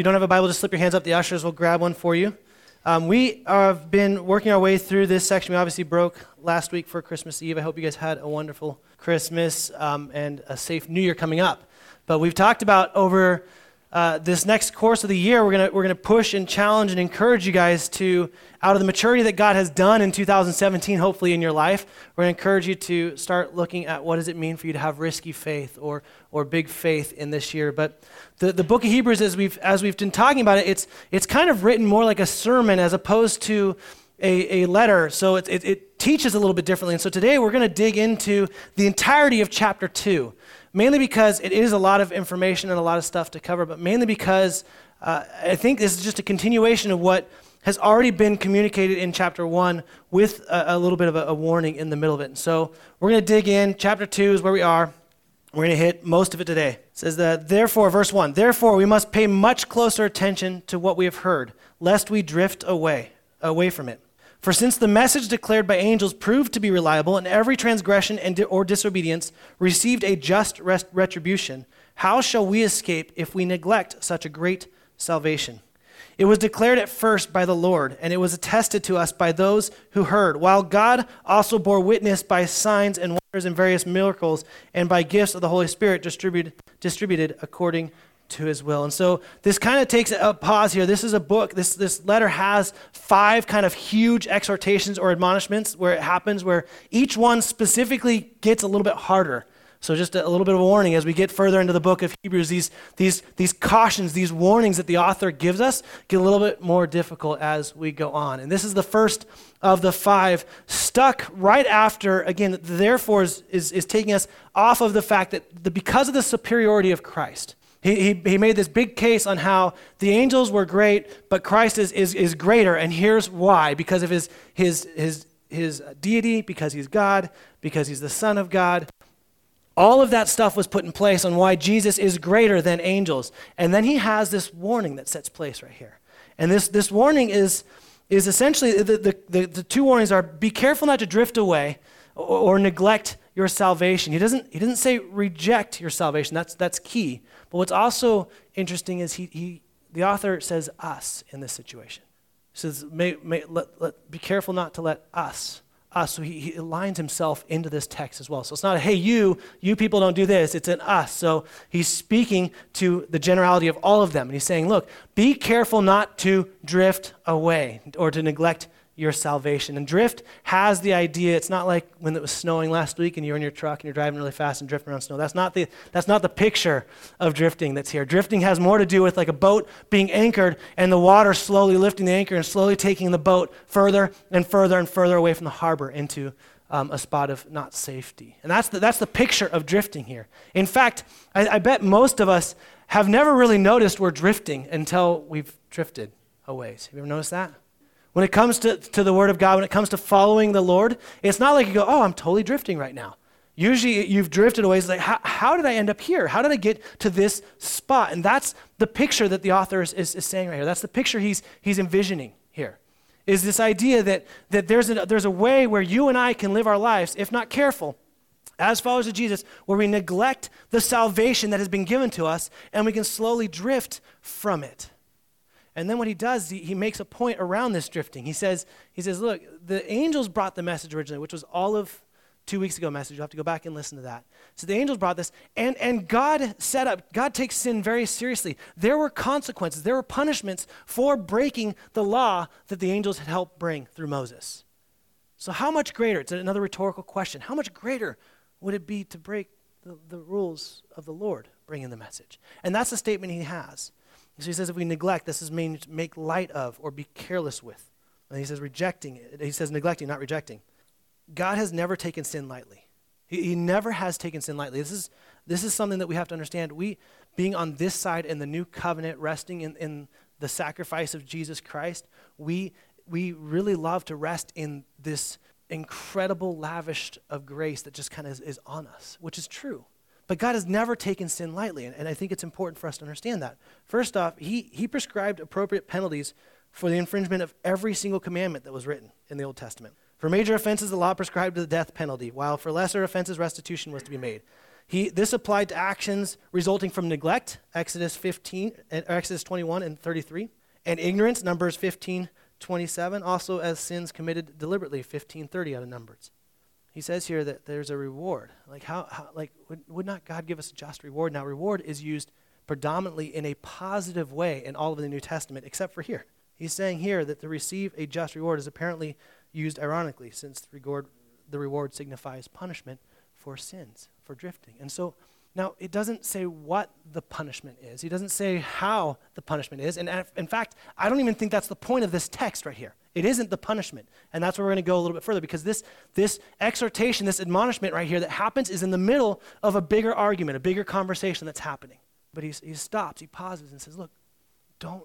you don't have a Bible, just slip your hands up. The ushers will grab one for you. Um, we have been working our way through this section. We obviously broke last week for Christmas Eve. I hope you guys had a wonderful Christmas um, and a safe New Year coming up. But we've talked about over uh, this next course of the year, we're going we're gonna push and challenge and encourage you guys to, out of the maturity that God has done in 2017, hopefully in your life, we're going to encourage you to start looking at what does it mean for you to have risky faith or, or big faith in this year. But the, the book of Hebrews, as we've, as we've been talking about it, it's, it's kind of written more like a sermon as opposed to a, a letter. So it, it, it teaches a little bit differently. And so today we're going to dig into the entirety of chapter 2 mainly because it is a lot of information and a lot of stuff to cover, but mainly because uh, I think this is just a continuation of what has already been communicated in chapter 1 with a, a little bit of a, a, warning in the middle of it. And so we're going to dig in. Chapter 2 is where we are. We're going to hit most of it today. It says that, therefore, verse 1 Therefore, we must pay much closer attention to what we have heard, lest we drift away, away from it. For since the message declared by angels proved to be reliable, and every transgression and or disobedience received a just retribution, how shall we escape if we neglect such a great salvation? It was declared at first by the Lord, and it was attested to us by those who heard, while God also bore witness by signs and wonders and various miracles, and by gifts of the Holy Spirit distributed, distributed according to his will. And so this kind of takes a pause here. This is a book, this, this letter has five kind of huge exhortations or admonishments where it happens, where each one specifically gets a little bit harder. So just a, little bit of a warning as we get further into the book of Hebrews, these, these, these cautions, these warnings that the author gives us get a little bit more difficult as we go on. And this is the first of the five, stuck right after, again, therefore is, is, is taking us off of the fact that the, because of the superiority of Christ, he, he, he made this big case on how the angels were great, but Christ is, is, is greater. And here's why because of his, his, his, his deity, because he's God, because he's the Son of God. All of that stuff was put in place on why Jesus is greater than angels. And then he has this warning that sets place right here. And this, this warning is, is essentially the, the, the, the two warnings are be careful not to drift away or, or neglect your salvation. He doesn't, he doesn't say reject your salvation, that's, that's key. But what's also interesting is he, he, the author says us in this situation. He says, may, may, let, let, be careful not to let us, us. So he, he aligns himself into this text as well. So it's not a, hey, you, you people don't do this. It's an us. So he's speaking to the generality of all of them. And he's saying, look, be careful not to drift away or to neglect your salvation. And drift has the idea, it's not like when it was snowing last week and you're in your truck and you're driving really fast and drifting around snow. That's not the, that's not the picture of drifting that's here. Drifting has more to do with like a boat being anchored and the water slowly lifting the anchor and slowly taking the boat further and further and further away from the harbor into um, a spot of not safety. And that's the, that's the picture of drifting here. In fact, I, I bet most of us have never really noticed we're drifting until we've drifted a ways. Have you ever noticed that? When it comes to, to the Word of God, when it comes to following the Lord, it's not like you go, oh, I'm totally drifting right now. Usually you've drifted away. It's like, how, how did I end up here? How did I get to this spot? And that's the picture that the author is, is, is saying right here. That's the picture he's, he's envisioning here. Is this idea that, that there's, a, there's a way where you and I can live our lives, if not careful, as followers of Jesus, where we neglect the salvation that has been given to us and we can slowly drift from it. And then what he does, he, he makes a point around this drifting. He says, he says, look, the angels brought the message originally, which was all of two weeks ago message. You'll have to go back and listen to that. So the angels brought this, and, and God set up, God takes sin very seriously. There were consequences, there were punishments for breaking the law that the angels had helped bring through Moses. So, how much greater? It's another rhetorical question. How much greater would it be to break the, the rules of the Lord, bringing the message? And that's the statement he has. So he says if we neglect, this is mean make light of or be careless with. And he says rejecting. He says neglecting, not rejecting. God has never taken sin lightly. He, he never has taken sin lightly. This is, this is something that we have to understand. We, being on this side in the new covenant, resting in, in the sacrifice of Jesus Christ, we, we really love to rest in this incredible lavish of grace that just kind of is, is on us, which is true. But God has never taken sin lightly, and, and I think it's important for us to understand that. First off, he, he prescribed appropriate penalties for the infringement of every single commandment that was written in the Old Testament. For major offenses, the law prescribed the death penalty, while for lesser offenses, restitution was to be made. He, this applied to actions resulting from neglect, Exodus 15, uh, Exodus 21 and 33, and ignorance, Numbers 15, 27, also as sins committed deliberately, 1530 out of Numbers. He says here that there's a reward. Like how, how like would, would not God give us a just reward? Now reward is used predominantly in a positive way in all of the New Testament, except for here. He's saying here that to receive a just reward is apparently used ironically, since the reward, the reward signifies punishment for sins, for drifting. And so now, it doesn't say what the punishment is. He doesn't say how the punishment is. And in fact, I don't even think that's the point of this text right here. It isn't the punishment. And that's where we're going to go a little bit further because this, this exhortation, this admonishment right here that happens is in the middle of a bigger argument, a bigger conversation that's happening. But he, he stops, he pauses, and says, Look, don't,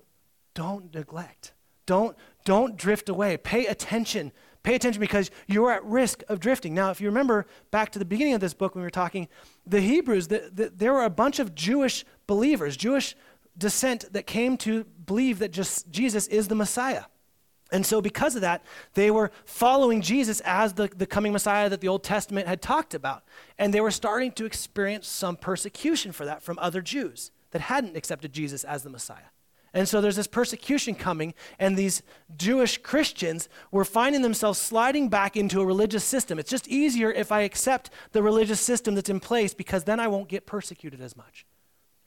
don't neglect. Don't, don't drift away. Pay attention Pay attention because you're at risk of drifting. Now, if you remember back to the beginning of this book when we were talking, the Hebrews, the, the, there were a bunch of Jewish believers, Jewish descent that came to believe that just Jesus is the Messiah. And so, because of that, they were following Jesus as the, the coming Messiah that the Old Testament had talked about. And they were starting to experience some persecution for that from other Jews that hadn't accepted Jesus as the Messiah. And so there's this persecution coming, and these Jewish Christians were finding themselves sliding back into a religious system. It's just easier if I accept the religious system that's in place because then I won't get persecuted as much.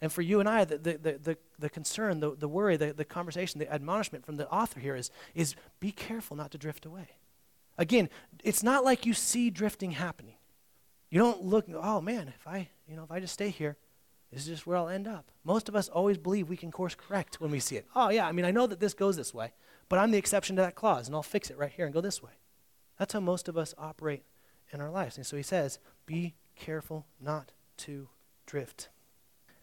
And for you and I, the, the, the, the, concern, the, the worry, the, the conversation, the admonishment from the author here is, is be careful not to drift away. Again, it's not like you see drifting happening. You don't look, oh man, if I, you know, if I just stay here, this is just where I'll end up. Most of us always believe we can course correct when we see it. Oh, yeah, I mean, I know that this goes this way, but I'm the exception to that clause, and I'll fix it right here and go this way. That's how most of us operate in our lives. And so he says, be careful not to drift.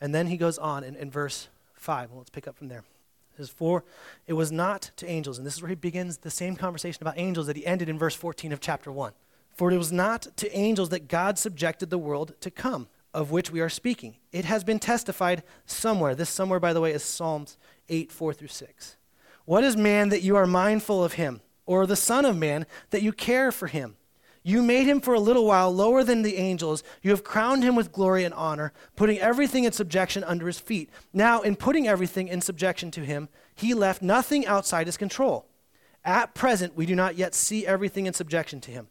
And then he goes on in, in verse 5. Well, let's pick up from there. It says, For it was not to angels, and this is where he begins the same conversation about angels that he ended in verse 14 of chapter 1. For it was not to angels that God subjected the world to come of which we are speaking. It has been testified somewhere. This somewhere, by the way, is Psalms 8, 4 through 6. What is man that you are mindful of him, or the Son of Man that you care for him? You made him for a little while lower than the angels. You have crowned him with glory and honor, putting everything in subjection under his feet. Now, in putting everything in subjection to him, he left nothing outside his control. At present, we do not yet see everything in subjection to him,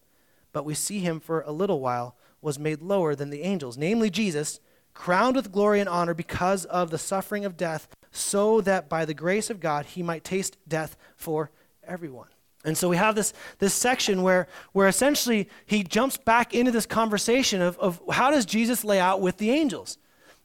but we see him for a little while was made lower than the angels, namely Jesus, crowned with glory and honor because of the suffering of death, so that by the grace of God he might taste death for everyone. And so we have this, this section where, where essentially he jumps back into this conversation of, of how does Jesus lay out with the angels?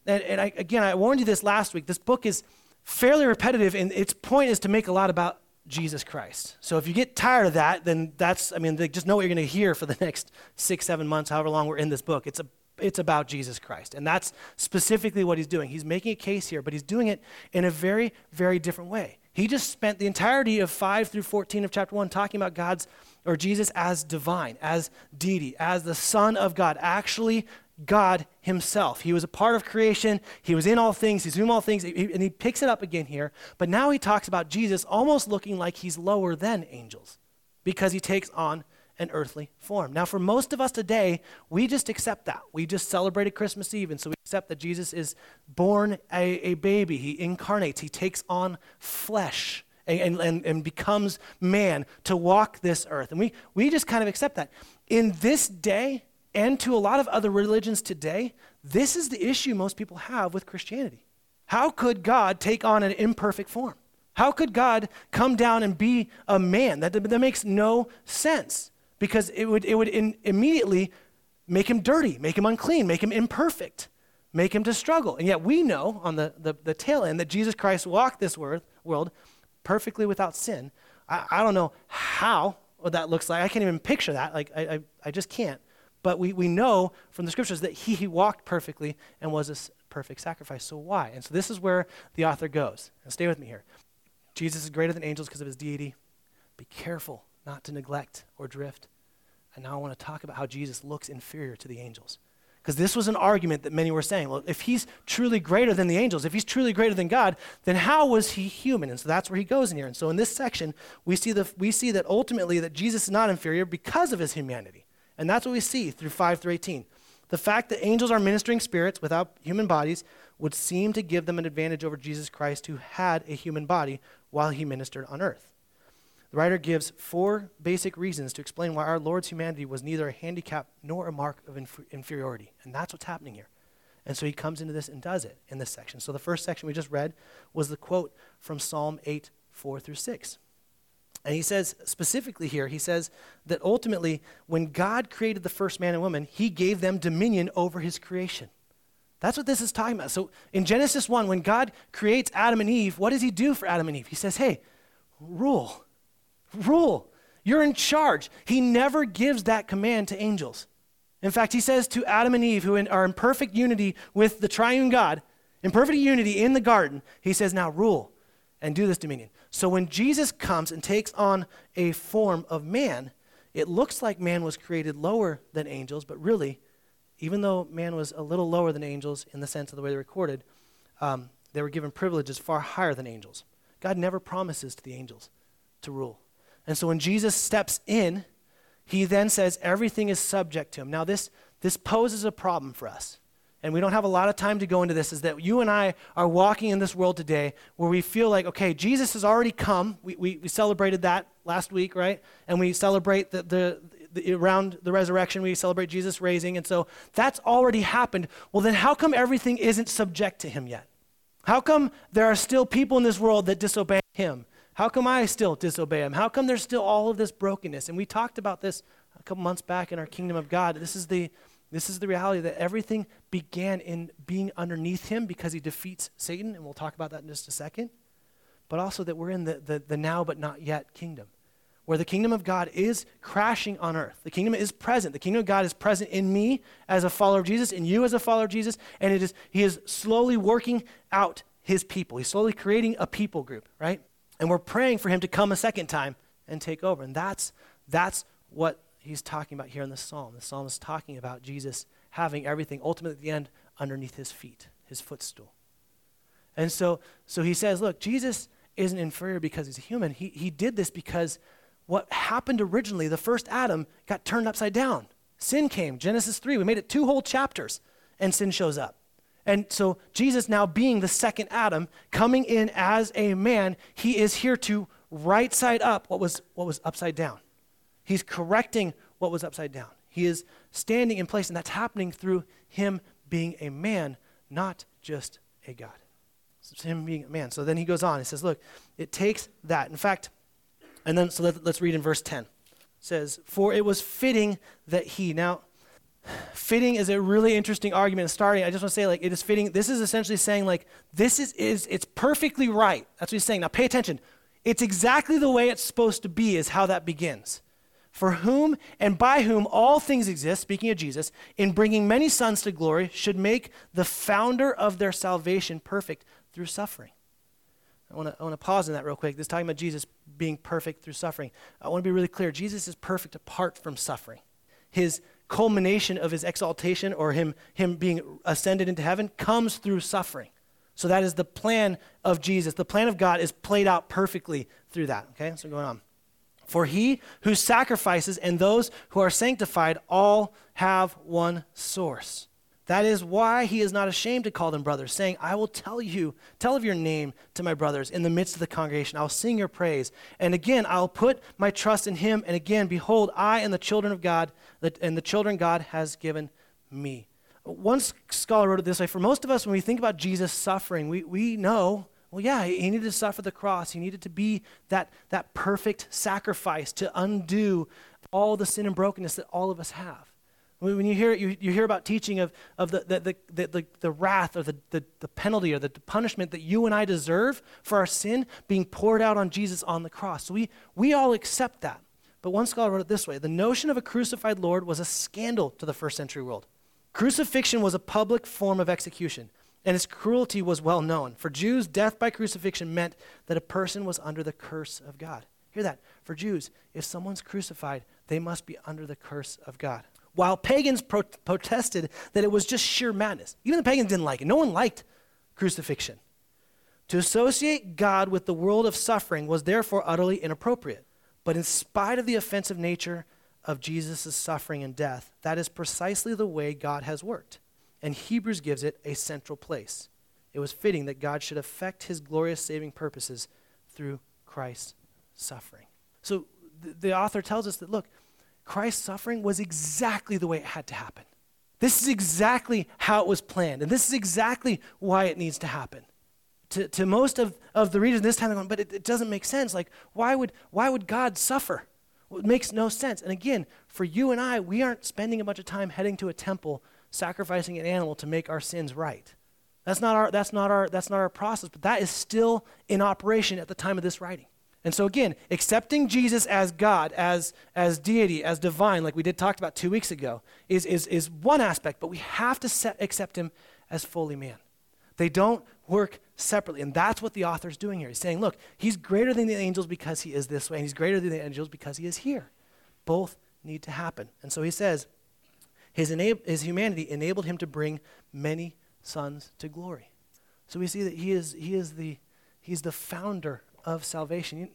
And, and I, again, I warned you this last week. This book is fairly repetitive, and its point is to make a lot about Jesus Christ. So if you get tired of that, then that's, I mean, just know what you're going to hear for the next six, seven months, however long we're in this book. It's, a, it's about Jesus Christ. And that's specifically what he's doing. He's making a case here, but he's doing it in a very, very different way. He just spent the entirety of 5 through 14 of chapter 1 talking about God's or Jesus as divine, as deity, as the Son of God, actually God himself. He was a part of creation. He was in all things. He's in all things. And he picks it up again here. But now he talks about Jesus almost looking like he's lower than angels because he takes on an earthly form. Now, for most of us today, we just accept that. We just celebrated Christmas Eve, and so we accept that Jesus is born a, a baby. He incarnates, he takes on flesh. And, and, and becomes man to walk this earth. And we, we just kind of accept that. In this day, and to a lot of other religions today, this is the issue most people have with Christianity. How could God take on an imperfect form? How could God come down and be a man? That, that makes no sense because it would, it would in, immediately make him dirty, make him unclean, make him imperfect, make him to struggle. And yet we know on the, the, the tail end that Jesus Christ walked this world, world perfectly without sin. I, I don't know how what that looks like. I can't even picture that. Like, I, I, I just can't. But we, we know from the scriptures that he, he walked perfectly and was a perfect sacrifice. So why? And so this is where the author goes. And stay with me here. Jesus is greater than angels because of his deity. Be careful not to neglect or drift. And now I want to talk about how Jesus looks inferior to the angels. Because this was an argument that many were saying. Well, if he's truly greater than the angels, if he's truly greater than God, then how was he human? And so that's where he goes in here. And so in this section, we see, the, we see that ultimately that Jesus is not inferior because of his humanity. And that's what we see through 5 through 18. The fact that angels are ministering spirits without human bodies would seem to give them an advantage over Jesus Christ, who had a human body while he ministered on earth. The writer gives four basic reasons to explain why our Lord's humanity was neither a handicap nor a mark of inf- inferiority. And that's what's happening here. And so he comes into this and does it in this section. So the first section we just read was the quote from Psalm 8, 4 through 6. And he says specifically here, he says that ultimately, when God created the first man and woman, he gave them dominion over his creation. That's what this is talking about. So in Genesis 1, when God creates Adam and Eve, what does he do for Adam and Eve? He says, hey, rule. Rule. You're in charge. He never gives that command to angels. In fact, he says to Adam and Eve, who are in perfect unity with the triune God, in perfect unity in the garden, he says, now rule and do this dominion. So when Jesus comes and takes on a form of man, it looks like man was created lower than angels, but really, even though man was a little lower than angels in the sense of the way they're recorded, um, they were given privileges far higher than angels. God never promises to the angels to rule. And so when Jesus steps in, he then says everything is subject to him. Now, this, this poses a problem for us and we don't have a lot of time to go into this, is that you and I are walking in this world today where we feel like, okay, Jesus has already come. We, we, we celebrated that last week, right? And we celebrate the, the, the, around the resurrection, we celebrate Jesus raising. And so that's already happened. Well, then how come everything isn't subject to him yet? How come there are still people in this world that disobey him? How come I still disobey him? How come there's still all of this brokenness? And we talked about this a couple months back in our Kingdom of God. This is the this is the reality that everything began in being underneath him because he defeats Satan, and we'll talk about that in just a second. But also that we're in the, the, the now but not yet kingdom, where the kingdom of God is crashing on earth. The kingdom is present. The kingdom of God is present in me as a follower of Jesus, in you as a follower of Jesus, and it is he is slowly working out his people. He's slowly creating a people group, right? And we're praying for him to come a second time and take over. And that's that's what he's talking about here in the psalm. The psalm is talking about Jesus having everything ultimately at the end underneath his feet, his footstool. And so, so he says, look, Jesus isn't inferior because he's a human. He, he did this because what happened originally, the first Adam, got turned upside down. Sin came, Genesis 3. We made it two whole chapters, and sin shows up. And so, Jesus, now being the second Adam, coming in as a man, he is here to right side up what was, what was upside down. He's correcting what was upside down. He is standing in place, and that's happening through him being a man, not just a God. It's him being a man. So then he goes on. He says, Look, it takes that. In fact, and then, so let, us read in verse 10. It says, For it was fitting that he. Now, fitting is a really interesting argument starting. I just want to say, like, it is fitting. This is essentially saying, like, this is, is it's perfectly right. That's what he's saying. Now, pay attention. It's exactly the way it's supposed to be, is how that begins for whom and by whom all things exist, speaking of Jesus, in bringing many sons to glory, should make the founder of their salvation perfect through suffering. I want to pause on that real quick. This talking about Jesus being perfect through suffering. I want to be really clear. Jesus is perfect apart from suffering. His culmination of his exaltation or him, him being ascended into heaven comes through suffering. So that is the plan of Jesus. The plan of God is played out perfectly through that. Okay, so going on. For he who sacrifices and those who are sanctified all have one source. That is why he is not ashamed to call them brothers, saying, I will tell you, tell of your name to my brothers in the midst of the congregation. I'll sing your praise. And again, I'll put my trust in him. And again, behold, I and the children of God, and the children God has given me. One scholar wrote it this way For most of us, when we think about Jesus suffering, we, we know well, yeah, he needed to suffer the cross. He needed to be that, that perfect sacrifice to undo all the sin and brokenness that all of us have. When you hear, you, you hear about teaching of, of the, the, the, the, the wrath or the, the, the penalty or the punishment that you and I deserve for our sin being poured out on Jesus on the cross. So we, we all accept that. But one scholar wrote it this way The notion of a crucified Lord was a scandal to the first century world. Crucifixion was a public form of execution and its cruelty was well known. For Jews, death by crucifixion meant that a person was under the curse of God. Hear that. For Jews, if someone's crucified, they must be under the curse of God. While pagans pro- protested that it was just sheer madness. Even the pagans didn't like it. No one liked crucifixion. To associate God with the world of suffering was therefore utterly inappropriate. But in spite of the offensive nature of Jesus' suffering and death, that is precisely the way God has worked. And Hebrews gives it a central place. It was fitting that God should effect his glorious saving purposes through Christ's suffering. So the, the author tells us that, look, Christ's suffering was exactly the way it had to happen. This is exactly how it was planned, and this is exactly why it needs to happen. To, to most of, of the readers this time, they're going, but it, it doesn't make sense. Like, why would, why would God suffer? It makes no sense. And again, for you and I, we aren't spending a bunch of time heading to a temple, sacrificing an animal to make our sins right. That's not our, that's not our, that's not our process, but that is still in operation at the time of this writing. And so again, accepting Jesus as God, as, as deity, as divine, like we did talked about two weeks ago, is, is, is one aspect, but we have to set, accept him as fully man. They don't work separately. And that's what the author is doing here. He's saying, look, he's greater than the angels because he is this way, and he's greater than the angels because he is here. Both need to happen. And so he says, his, enab- his humanity enabled him to bring many sons to glory. So we see that he is, he is the, he's the founder of salvation.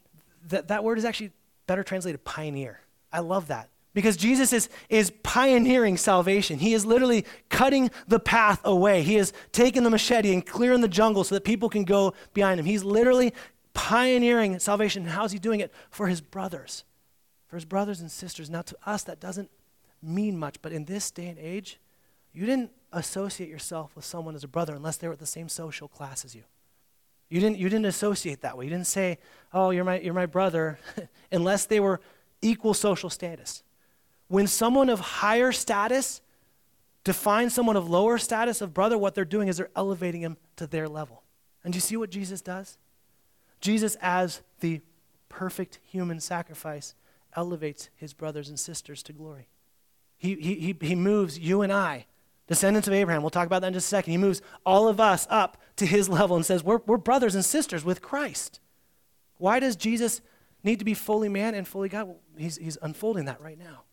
That, that word is actually better translated pioneer. I love that. Because Jesus is, is pioneering salvation. He is literally cutting the path away. He is taking the machete and clearing the jungle so that people can go behind him. He's literally pioneering salvation. How's he doing it? For his brothers. For his brothers and sisters. Now, to us, that doesn't mean much, but in this day and age, you didn't associate yourself with someone as a brother unless they were at the same social class as you. You didn't, you didn't associate that way. You didn't say, oh, you're my, you're my brother, unless they were equal social status. When someone of higher status defines someone of lower status of brother, what they're doing is they're elevating him to their level. And do you see what Jesus does? Jesus, as the perfect human sacrifice, elevates his brothers and sisters to glory. He, he, he, moves you and I descendants of Abraham. We'll talk about that in just a second. He moves all of us up to his level and says, We're, we're brothers and sisters with Christ. Why does Jesus need to be fully man and fully God? Well, he's, he's unfolding that right now.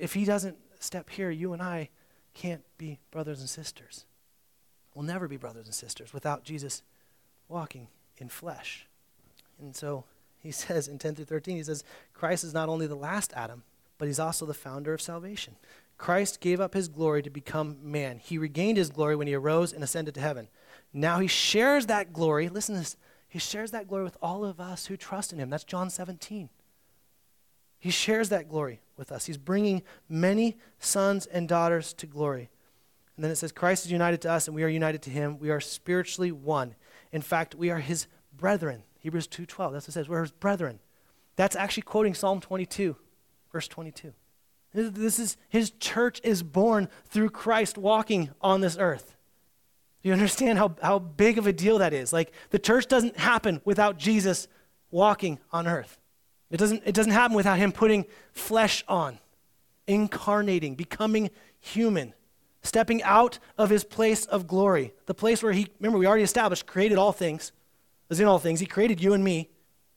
If he doesn't step here, you and I can't be brothers and sisters. We'll never be brothers and sisters without Jesus walking in flesh. And so he says in 10 through 13, he says, Christ is not only the last Adam, but he's also the founder of salvation. Christ gave up his glory to become man. He regained his glory when he arose and ascended to heaven. Now he shares that glory. Listen to this. He shares that glory with all of us who trust in him. That's John 17. He shares that glory with us. He's bringing many sons and daughters to glory. And then it says, Christ is united to us and we are united to him. We are spiritually one. In fact, we are his brethren. Hebrews 2.12, that's what it says. We're his brethren. That's actually quoting Psalm 22, verse 22. This is his church is born through Christ walking on this earth. Do you understand how, how big of a deal that is? Like the church doesn't happen without Jesus walking on earth. It doesn't, it doesn't happen without him putting flesh on, incarnating, becoming human, stepping out of his place of glory. The place where he, remember, we already established, created all things, is in all things. He created you and me.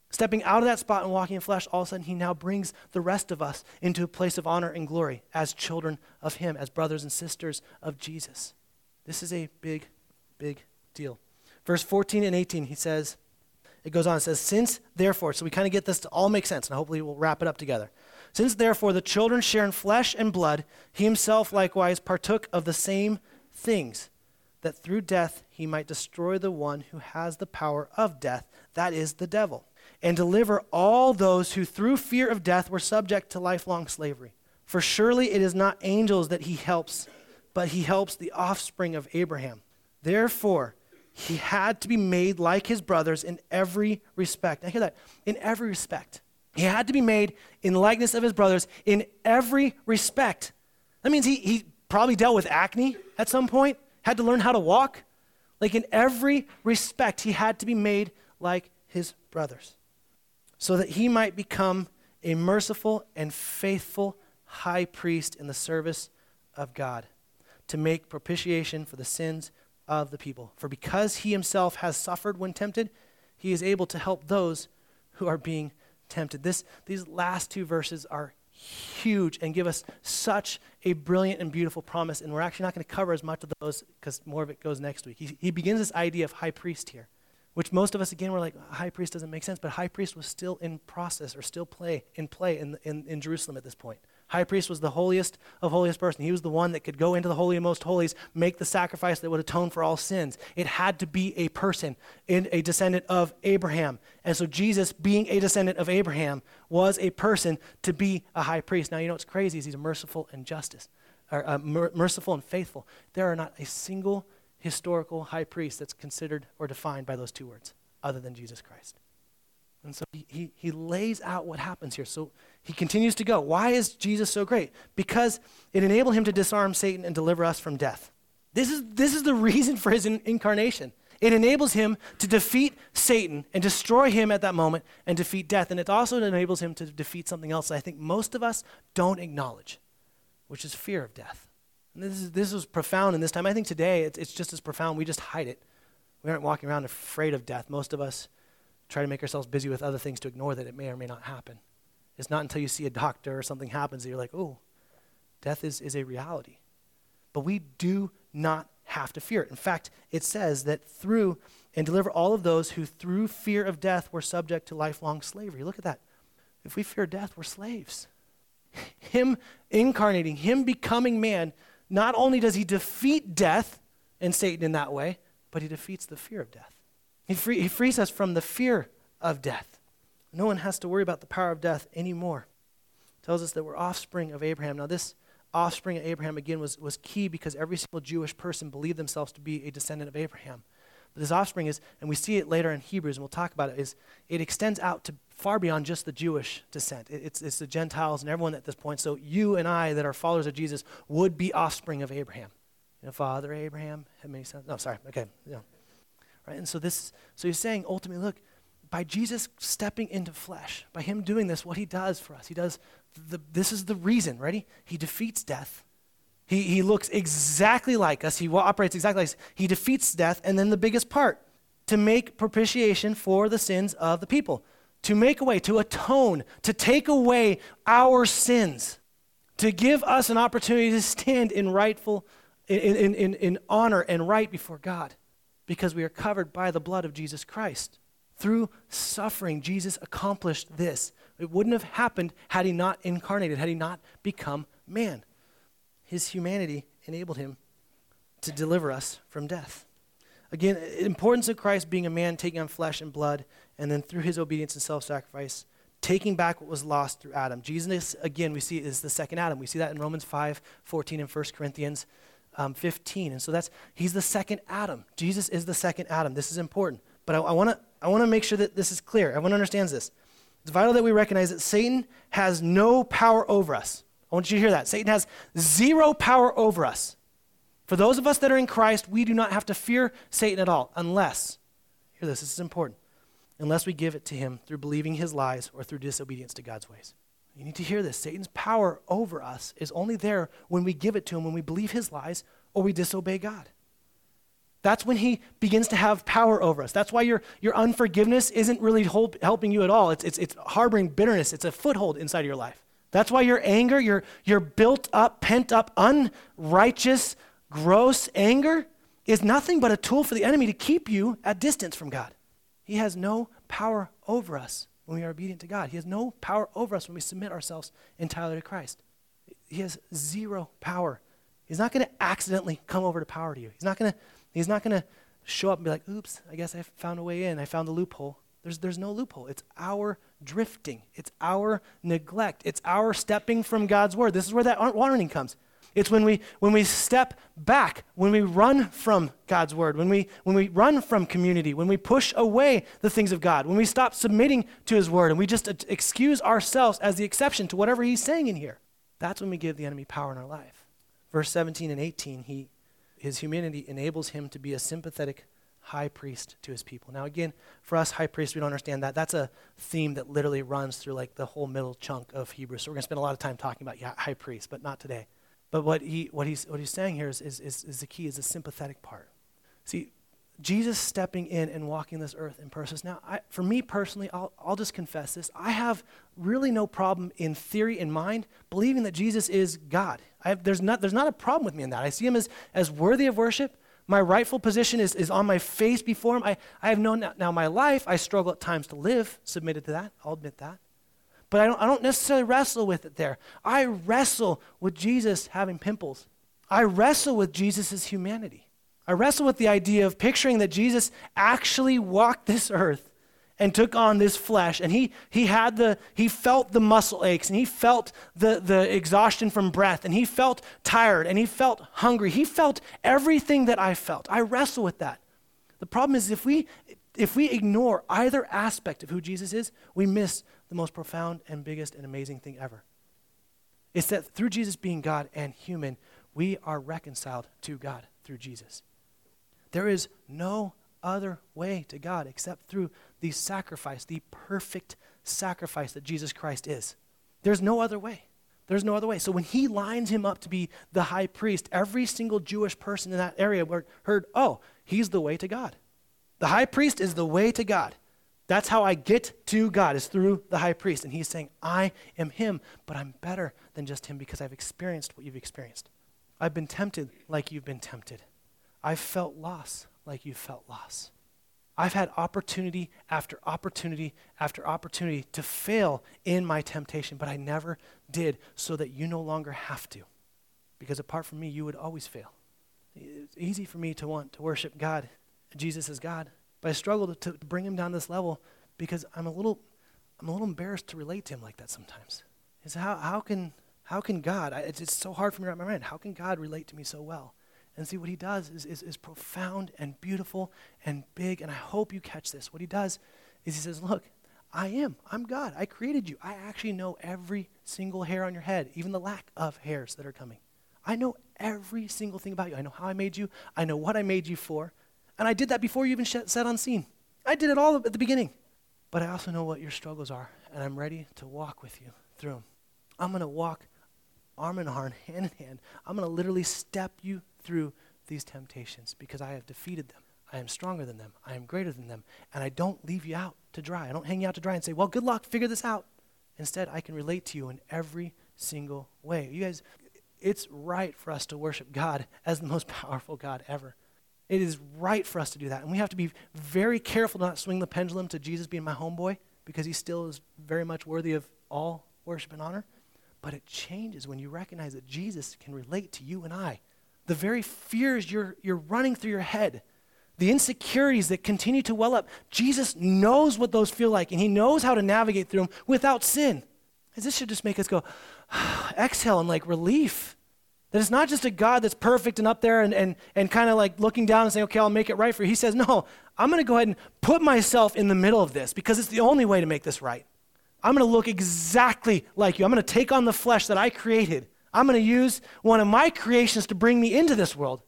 Stepping out of that spot and walking in flesh, all of a sudden, he now brings the rest of us into a place of honor and glory as children of him, as brothers and sisters of Jesus. This is a big, big deal. Verse 14 and 18, he says, it goes on, it says, Since therefore, so we kind of get this to all make sense, and hopefully we'll wrap it up together. Since therefore the children share in flesh and blood, he himself likewise partook of the same things, that through death he might destroy the one who has the power of death, that is, the devil and deliver all those who through fear of death were subject to lifelong slavery. For surely it is not angels that he helps, but he helps the offspring of Abraham. Therefore, he had to be made like his brothers in every respect. Now, hear that. In every respect. He had to be made in likeness of his brothers in every respect. That means he, he probably dealt with acne at some point, had to learn how to walk. Like in every respect, he had to be made like his brothers so that he might become a merciful and faithful high priest in the service of God to make propitiation for the sins of the people. For because he himself has suffered when tempted, he is able to help those who are being tempted. This, these last two verses are huge and give us such a brilliant and beautiful promise. And we're actually not going to cover as much of those because more of it goes next week. He, he begins this idea of high priest here which most of us again were like high priest doesn't make sense but high priest was still in process or still play in play in, in, in jerusalem at this point High priest was the holiest of holiest person. He was the one that could go into the holy and most holies, make the sacrifice that would atone for all sins. It had to be a person, in a descendant of Abraham. And so Jesus, being a descendant of Abraham, was a person to be a high priest. Now you know what's crazy is he's merciful and justice, or uh, mer- merciful and faithful. There are not a single historical high priest that's considered or defined by those two words, other than Jesus Christ. And so he, he, he, lays out what happens here. So he continues to go. Why is Jesus so great? Because it enabled him to disarm Satan and deliver us from death. This is, this is the reason for his in, incarnation. It enables him to defeat Satan and destroy him at that moment and defeat death. And it also enables him to defeat something else that I think most of us don't acknowledge, which is fear of death. And this, is, this was profound in this time. I think today it's, it's just as profound. We just hide it. We aren't walking around afraid of death. Most of us try to make ourselves busy with other things to ignore that it may or may not happen. It's not until you see a doctor or something happens that you're like, oh, death is, is a reality. But we do not have to fear it. In fact, it says that through and deliver all of those who through fear of death were subject to lifelong slavery. Look at that. If we fear death, we're slaves. Him incarnating, Him becoming man, not only does He defeat death and Satan in that way, but He defeats the fear of death. He, free, he frees us from the fear of death. No one has to worry about the power of death anymore. tells us that we're offspring of Abraham. Now, this offspring of Abraham, again, was, was key because every single Jewish person believed themselves to be a descendant of Abraham. But this offspring is, and we see it later in Hebrews, and we'll talk about it, is it extends out to far beyond just the Jewish descent. It, it's, it's the Gentiles and everyone at this point. So you and I that are followers of Jesus would be offspring of Abraham. You know, Father Abraham had many sons. No, sorry. Okay. Yeah. Right? And so this, so he's saying ultimately, look, by Jesus stepping into flesh, by him doing this, what he does for us, he does, the, this is the reason, ready? He defeats death. He, he looks exactly like us. He operates exactly like us. He defeats death. And then the biggest part, to make propitiation for the sins of the people, to make away, to atone, to take away our sins, to give us an opportunity to stand in rightful, in, in, in, in honor and right before God because we are covered by the blood of Jesus Christ. Through suffering, Jesus accomplished this. It wouldn't have happened had he not incarnated, had he not become man. His humanity enabled him to deliver us from death. Again, importance of Christ being a man taking on flesh and blood, and then through his obedience and self sacrifice, taking back what was lost through Adam. Jesus, again, we see is the second Adam. We see that in Romans 5 14 and 1 Corinthians um, 15. And so that's, he's the second Adam. Jesus is the second Adam. This is important. But I, I want to I wanna make sure that this is clear. Everyone understands this. It's vital that we recognize that Satan has no power over us. I want you to hear that. Satan has zero power over us. For those of us that are in Christ, we do not have to fear Satan at all, unless, hear this, this is important, unless we give it to him through believing his lies or through disobedience to God's ways. You need to hear this. Satan's power over us is only there when we give it to him, when we believe his lies or we disobey God. That's when he begins to have power over us. That's why your, your unforgiveness isn't really hold, helping you at all. It's, it's, it's harboring bitterness, it's a foothold inside of your life. That's why your anger, your, your built up, pent up, unrighteous, gross anger is nothing but a tool for the enemy to keep you at distance from God. He has no power over us when we are obedient to God. He has no power over us when we submit ourselves entirely to Christ. He has zero power. He's not going to accidentally come over to power to you. He's not going to he's not going to show up and be like, "Oops, I guess I found a way in. I found the loophole." There's there's no loophole. It's our drifting. It's our neglect. It's our stepping from God's word. This is where that warning comes. It's when we, when we step back, when we run from God's word, when we, when we run from community, when we push away the things of God, when we stop submitting to his word and we just excuse ourselves as the exception to whatever he's saying in here. That's when we give the enemy power in our life. Verse 17 and 18, he, his humanity enables him to be a sympathetic high priest to his people. Now, again, for us high priests, we don't understand that. That's a theme that literally runs through like the whole middle chunk of Hebrews. So we're going to spend a lot of time talking about high priest, but not today. But what, he, what, he's, what he's saying here is, is, is, is the key, is the sympathetic part. See, Jesus stepping in and walking this earth in person. Now, I, for me personally, I'll, I'll just confess this. I have really no problem in theory in mind believing that Jesus is God. Have, there's, not, there's not a problem with me in that. I see him as, as worthy of worship. My rightful position is, is on my face before him. I, I have known now, now my life, I struggle at times to live submitted to that. I'll admit that. But I don't, I don't necessarily wrestle with it there. I wrestle with Jesus having pimples. I wrestle with Jesus' humanity. I wrestle with the idea of picturing that Jesus actually walked this earth and took on this flesh and he, he had the he felt the muscle aches and he felt the, the exhaustion from breath and he felt tired and he felt hungry he felt everything that i felt i wrestle with that the problem is if we if we ignore either aspect of who jesus is we miss the most profound and biggest and amazing thing ever it's that through jesus being god and human we are reconciled to god through jesus there is no other way to God except through the sacrifice, the perfect sacrifice that Jesus Christ is. There's no other way. There's no other way. So when he lines him up to be the high priest, every single Jewish person in that area heard, oh, he's the way to God. The high priest is the way to God. That's how I get to God, is through the high priest. And he's saying, I am him, but I'm better than just him because I've experienced what you've experienced. I've been tempted like you've been tempted. I've felt loss like you've felt loss. I've had opportunity after opportunity after opportunity to fail in my temptation, but I never did so that you no longer have to. Because apart from me, you would always fail. It's easy for me to want to worship God, Jesus is God, but I struggle to, to bring him down this level because I'm a little, I'm a little embarrassed to relate to him like that sometimes. Is how, how can, how can God, I, it's, it's so hard for me to wrap my mind, how can God relate to me so well? And see, what he does is, is, is profound and beautiful and big. And I hope you catch this. What he does is he says, Look, I am. I'm God. I created you. I actually know every single hair on your head, even the lack of hairs that are coming. I know every single thing about you. I know how I made you. I know what I made you for. And I did that before you even set on scene. I did it all at the beginning. But I also know what your struggles are, and I'm ready to walk with you through them. I'm going to walk arm in arm, hand in hand. I'm going to literally step you through these temptations because I have defeated them. I am stronger than them. I am greater than them. And I don't leave you out to dry. I don't hang you out to dry and say, well, good luck, figure this out. Instead, I can relate to you in every single way. You guys, it's right for us to worship God as the most powerful God ever. It is right for us to do that. And we have to be very careful to not swing the pendulum to Jesus being my homeboy because he still is very much worthy of all worship and honor. But it changes when you recognize that Jesus can relate to you and I the very fears you're, you're running through your head, the insecurities that continue to well up, Jesus knows what those feel like, and He knows how to navigate through them without sin. This should just make us go, exhale and like relief. That it's not just a God that's perfect and up there and, and, and kind of like looking down and saying, okay, I'll make it right for you. He says, no, I'm going to go ahead and put myself in the middle of this because it's the only way to make this right. I'm going to look exactly like you. I'm going to take on the flesh that I created I'm going to use one of my creations to bring me into this world,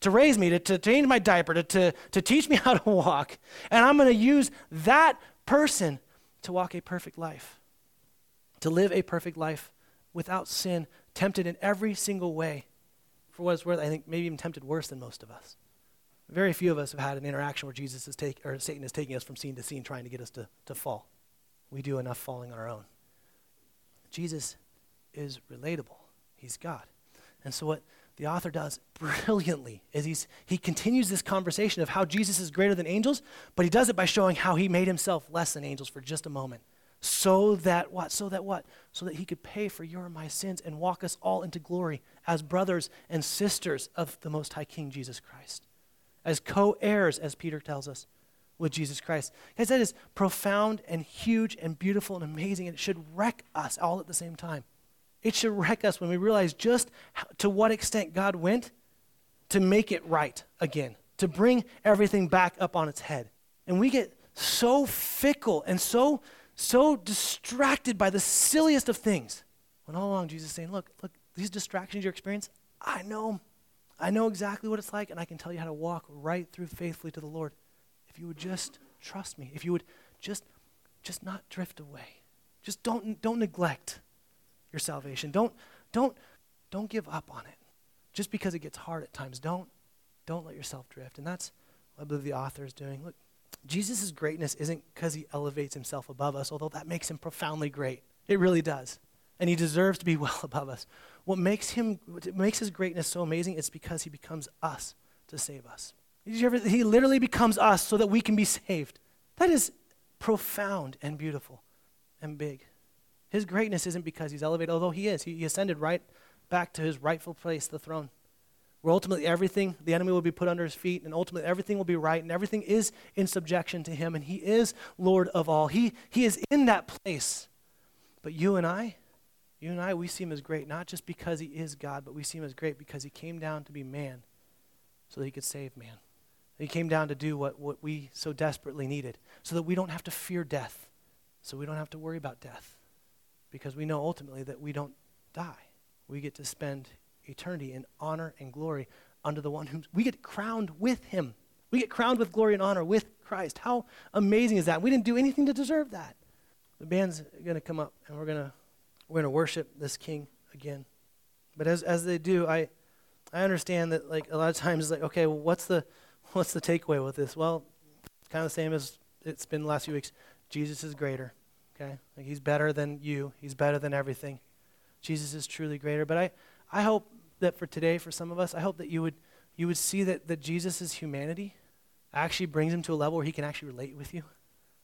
to raise me, to, to change my diaper, to, to, to teach me how to walk. And I'm going to use that person to walk a perfect life, to live a perfect life without sin, tempted in every single way. For what it's worth, I think maybe even tempted worse than most of us. Very few of us have had an interaction where Jesus is take, or Satan is taking us from scene to scene trying to get us to, to fall. We do enough falling on our own. Jesus is relatable. He's God. And so, what the author does brilliantly is he's, he continues this conversation of how Jesus is greater than angels, but he does it by showing how he made himself less than angels for just a moment. So that what? So that what? So that he could pay for your and my sins and walk us all into glory as brothers and sisters of the Most High King Jesus Christ, as co heirs, as Peter tells us, with Jesus Christ. Guys, that is profound and huge and beautiful and amazing, and it should wreck us all at the same time. It should wreck us when we realize just how, to what extent God went to make it right again, to bring everything back up on its head. And we get so fickle and so so distracted by the silliest of things. When all along Jesus is saying, "Look, look, these distractions you're experiencing, I know. I know exactly what it's like and I can tell you how to walk right through faithfully to the Lord. If you would just trust me, if you would just just not drift away. Just don't don't neglect your salvation. Don't, don't, don't give up on it. Just because it gets hard at times, don't, don't let yourself drift. And that's what I believe the author is doing. Look, Jesus' greatness isn't because he elevates himself above us, although that makes him profoundly great. It really does. And he deserves to be well above us. What makes him what makes his greatness so amazing is because he becomes us to save us. Ever, he literally becomes us so that we can be saved. That is profound and beautiful and big. His greatness isn't because he's elevated, although he is. He, he ascended right back to his rightful place, the throne, where ultimately everything, the enemy will be put under his feet, and ultimately everything will be right, and everything is in subjection to him, and he is Lord of all. He, he is in that place. But you and I, you and I, we see him as great, not just because he is God, but we see him as great because he came down to be man so that he could save man. He came down to do what, what we so desperately needed so that we don't have to fear death, so we don't have to worry about death, because we know ultimately that we don't die. We get to spend eternity in honor and glory under the one whom we get crowned with him. We get crowned with glory and honor with Christ. How amazing is that? We didn't do anything to deserve that. The band's going to come up and we're going to we're going to worship this king again. But as as they do, I I understand that like a lot of times like okay, well, what's the what's the takeaway with this? Well, it's kind of the same as it's been the last few weeks. Jesus is greater. Okay? Like he's better than you. He's better than everything. Jesus is truly greater. But I, I hope that for today, for some of us, I hope that you would you would see that, that Jesus' humanity actually brings him to a level where he can actually relate with you.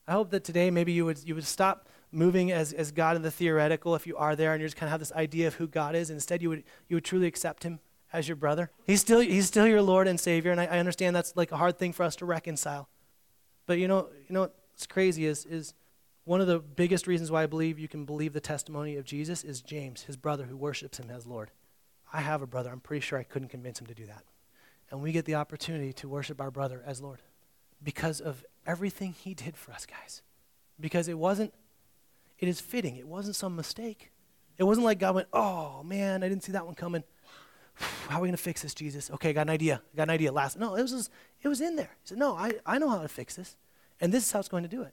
I hope that today maybe you would you would stop moving as, as God in the theoretical if you are there and you just kind of have this idea of who God is. Instead you would you would truly accept him as your brother. He's still, he's still your Lord and Savior, and I, I understand that's like a hard thing for us to reconcile. But you know, you know what's crazy is, is one of the biggest reasons why I believe you can believe the testimony of Jesus is James, his brother who worships him as Lord. I have a brother. I'm pretty sure I couldn't convince him to do that. And we get the opportunity to worship our brother as Lord because of everything he did for us, guys. Because it wasn't, it is fitting. It wasn't some mistake. It wasn't like God went, oh man, I didn't see that one coming. how are we going to fix this, Jesus? Okay, I got an idea. I got an idea. Last, no, it was, it was in there. He said, no, I, I know how to fix this. And this is how it's going to do it.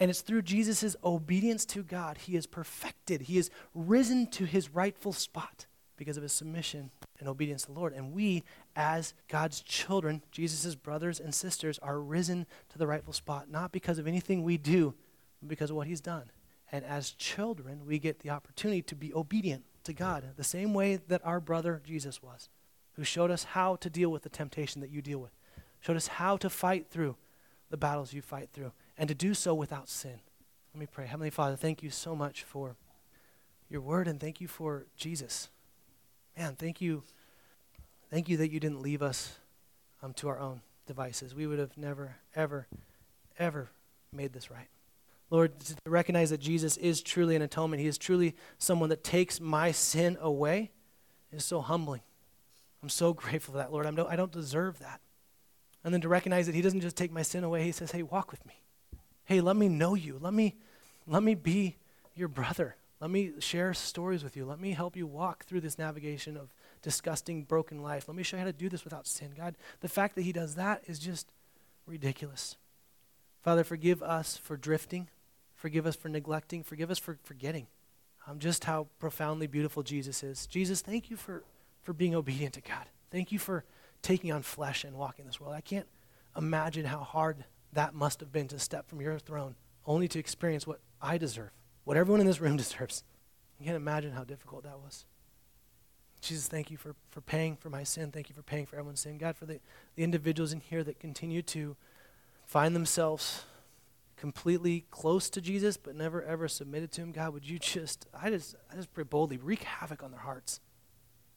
And it's through Jesus' obedience to God, he is perfected. He is risen to his rightful spot because of his submission and obedience to the Lord. And we, as God's children, Jesus' brothers and sisters, are risen to the rightful spot, not because of anything we do, but because of what he's done. And as children, we get the opportunity to be obedient to God, the same way that our brother Jesus was, who showed us how to deal with the temptation that you deal with, showed us how to fight through the battles you fight through, and to do so without sin. Let me pray. Heavenly Father, thank you so much for your word, and thank you for Jesus. Man, thank you. Thank you that you didn't leave us um, to our own devices. We would have never, ever, ever made this right. Lord, to recognize that Jesus is truly an atonement, He is truly someone that takes my sin away, is so humbling. I'm so grateful for that, Lord. I'm no, I don't deserve that. And then to recognize that He doesn't just take my sin away, He says, Hey, walk with me. Hey, let me know you. Let me, let me be your brother. Let me share stories with you. Let me help you walk through this navigation of disgusting, broken life. Let me show you how to do this without sin. God, the fact that He does that is just ridiculous. Father, forgive us for drifting. Forgive us for neglecting. Forgive us for forgetting um, just how profoundly beautiful Jesus is. Jesus, thank you for, for being obedient to God. Thank you for taking on flesh and walking this world. I can't imagine how hard that must have been to step from your throne only to experience what I deserve, what everyone in this room deserves. You can't imagine how difficult that was. Jesus, thank you for, for paying for my sin. Thank you for paying for everyone's sin. God, for the, the individuals in here that continue to find themselves completely close to Jesus but never ever submitted to him, God, would you just, I just, I just pray boldly, wreak havoc on their hearts.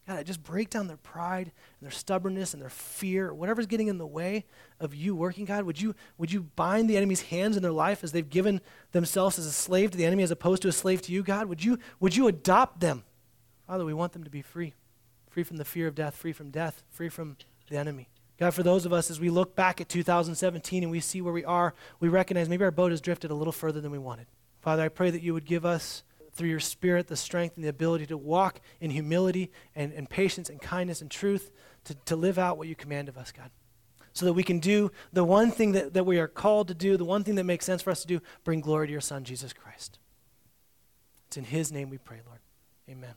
God, I just break down their pride and their stubbornness and their fear, whatever's getting in the way of you working, God. Would you, would you bind the enemy's hands in their life as they've given themselves as a slave to the enemy as opposed to a slave to you, God? Would you, would you adopt them? Father, we want them to be free, free from the fear of death, free from death, free from the enemy. God, for those of us, as we look back at 2017 and we see where we are, we recognize maybe our boat has drifted a little further than we wanted. Father, I pray that you would give us, through your Spirit, the strength and the ability to walk in humility and, and patience and kindness and truth to, to live out what you command of us, God. So that we can do the one thing that, that we are called to do, the one thing that makes sense for us to do, bring glory to your Son, Jesus Christ. It's in his name we pray, Lord. Amen.